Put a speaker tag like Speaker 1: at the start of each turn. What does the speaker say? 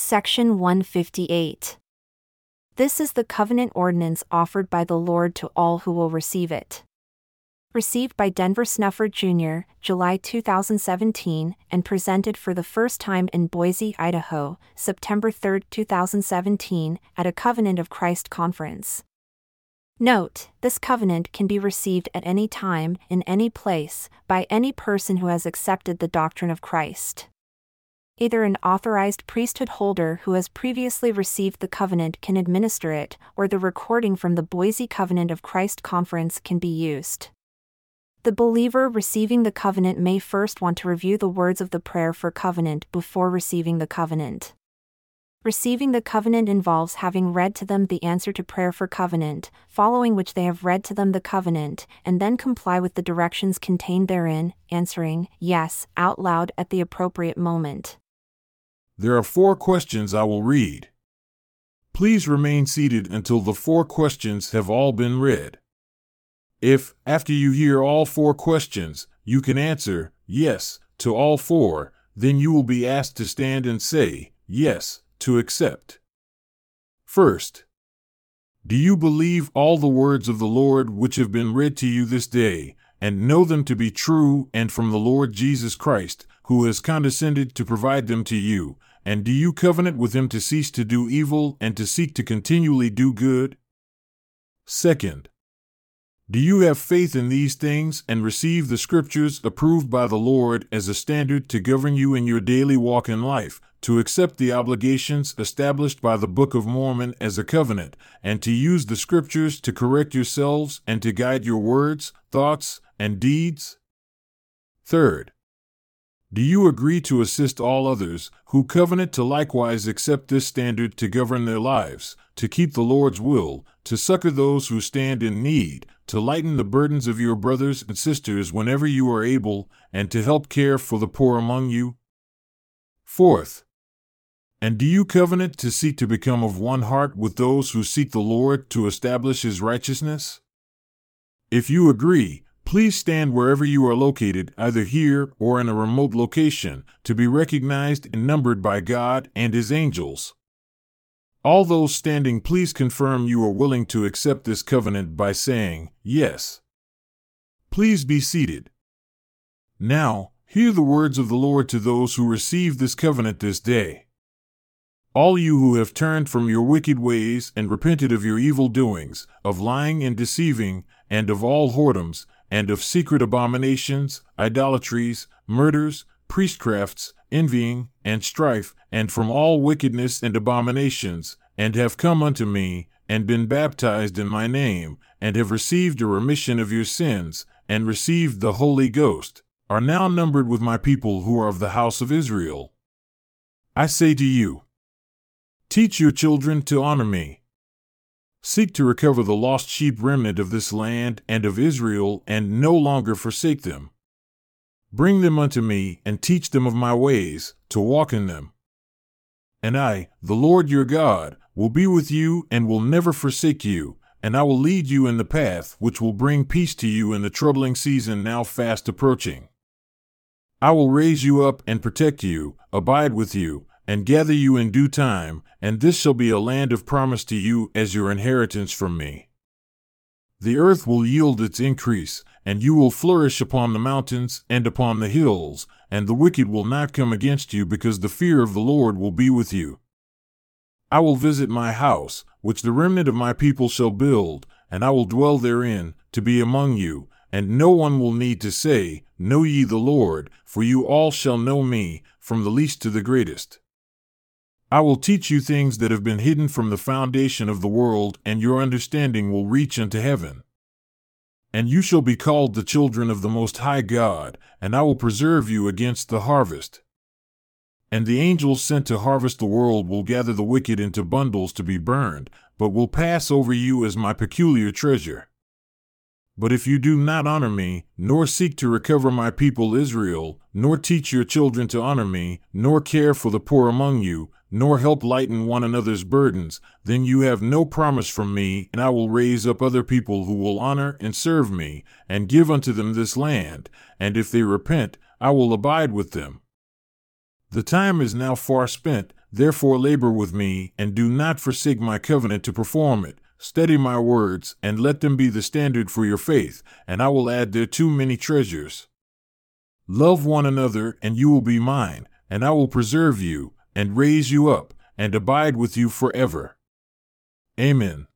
Speaker 1: Section 158. This is the covenant ordinance offered by the Lord to all who will receive it. Received by Denver Snuffer Jr., July 2017, and presented for the first time in Boise, Idaho, September 3, 2017, at a Covenant of Christ conference. Note, this covenant can be received at any time, in any place, by any person who has accepted the doctrine of Christ. Either an authorized priesthood holder who has previously received the covenant can administer it, or the recording from the Boise Covenant of Christ conference can be used. The believer receiving the covenant may first want to review the words of the prayer for covenant before receiving the covenant. Receiving the covenant involves having read to them the answer to prayer for covenant, following which they have read to them the covenant, and then comply with the directions contained therein, answering, yes, out loud at the appropriate moment.
Speaker 2: There are four questions I will read. Please remain seated until the four questions have all been read. If, after you hear all four questions, you can answer yes to all four, then you will be asked to stand and say yes to accept. First, do you believe all the words of the Lord which have been read to you this day, and know them to be true and from the Lord Jesus Christ, who has condescended to provide them to you? And do you covenant with him to cease to do evil and to seek to continually do good? Second, do you have faith in these things and receive the scriptures approved by the Lord as a standard to govern you in your daily walk in life, to accept the obligations established by the Book of Mormon as a covenant, and to use the scriptures to correct yourselves and to guide your words, thoughts, and deeds? Third, do you agree to assist all others who covenant to likewise accept this standard to govern their lives, to keep the Lord's will, to succor those who stand in need, to lighten the burdens of your brothers and sisters whenever you are able, and to help care for the poor among you? Fourth, and do you covenant to seek to become of one heart with those who seek the Lord to establish his righteousness? If you agree, Please stand wherever you are located, either here or in a remote location, to be recognized and numbered by God and His angels. All those standing, please confirm you are willing to accept this covenant by saying, Yes. Please be seated. Now, hear the words of the Lord to those who receive this covenant this day. All you who have turned from your wicked ways and repented of your evil doings, of lying and deceiving, and of all whoredoms, and of secret abominations, idolatries, murders, priestcrafts, envying, and strife, and from all wickedness and abominations, and have come unto me, and been baptized in my name, and have received a remission of your sins, and received the Holy Ghost, are now numbered with my people who are of the house of Israel. I say to you, teach your children to honor me Seek to recover the lost sheep remnant of this land and of Israel, and no longer forsake them. Bring them unto me, and teach them of my ways, to walk in them. And I, the Lord your God, will be with you and will never forsake you, and I will lead you in the path which will bring peace to you in the troubling season now fast approaching. I will raise you up and protect you, abide with you, and gather you in due time, and this shall be a land of promise to you as your inheritance from me. The earth will yield its increase, and you will flourish upon the mountains and upon the hills, and the wicked will not come against you, because the fear of the Lord will be with you. I will visit my house, which the remnant of my people shall build, and I will dwell therein, to be among you, and no one will need to say, Know ye the Lord, for you all shall know me, from the least to the greatest. I will teach you things that have been hidden from the foundation of the world, and your understanding will reach unto heaven. And you shall be called the children of the Most High God, and I will preserve you against the harvest. And the angels sent to harvest the world will gather the wicked into bundles to be burned, but will pass over you as my peculiar treasure. But if you do not honor me, nor seek to recover my people Israel, nor teach your children to honor me, nor care for the poor among you, nor help lighten one another's burdens, then you have no promise from me, and I will raise up other people who will honor and serve me, and give unto them this land, and if they repent, I will abide with them. The time is now far spent, therefore labor with me, and do not forsake my covenant to perform it. Study my words, and let them be the standard for your faith, and I will add thereto many treasures. Love one another, and you will be mine, and I will preserve you and raise you up, and abide with you forever. Amen.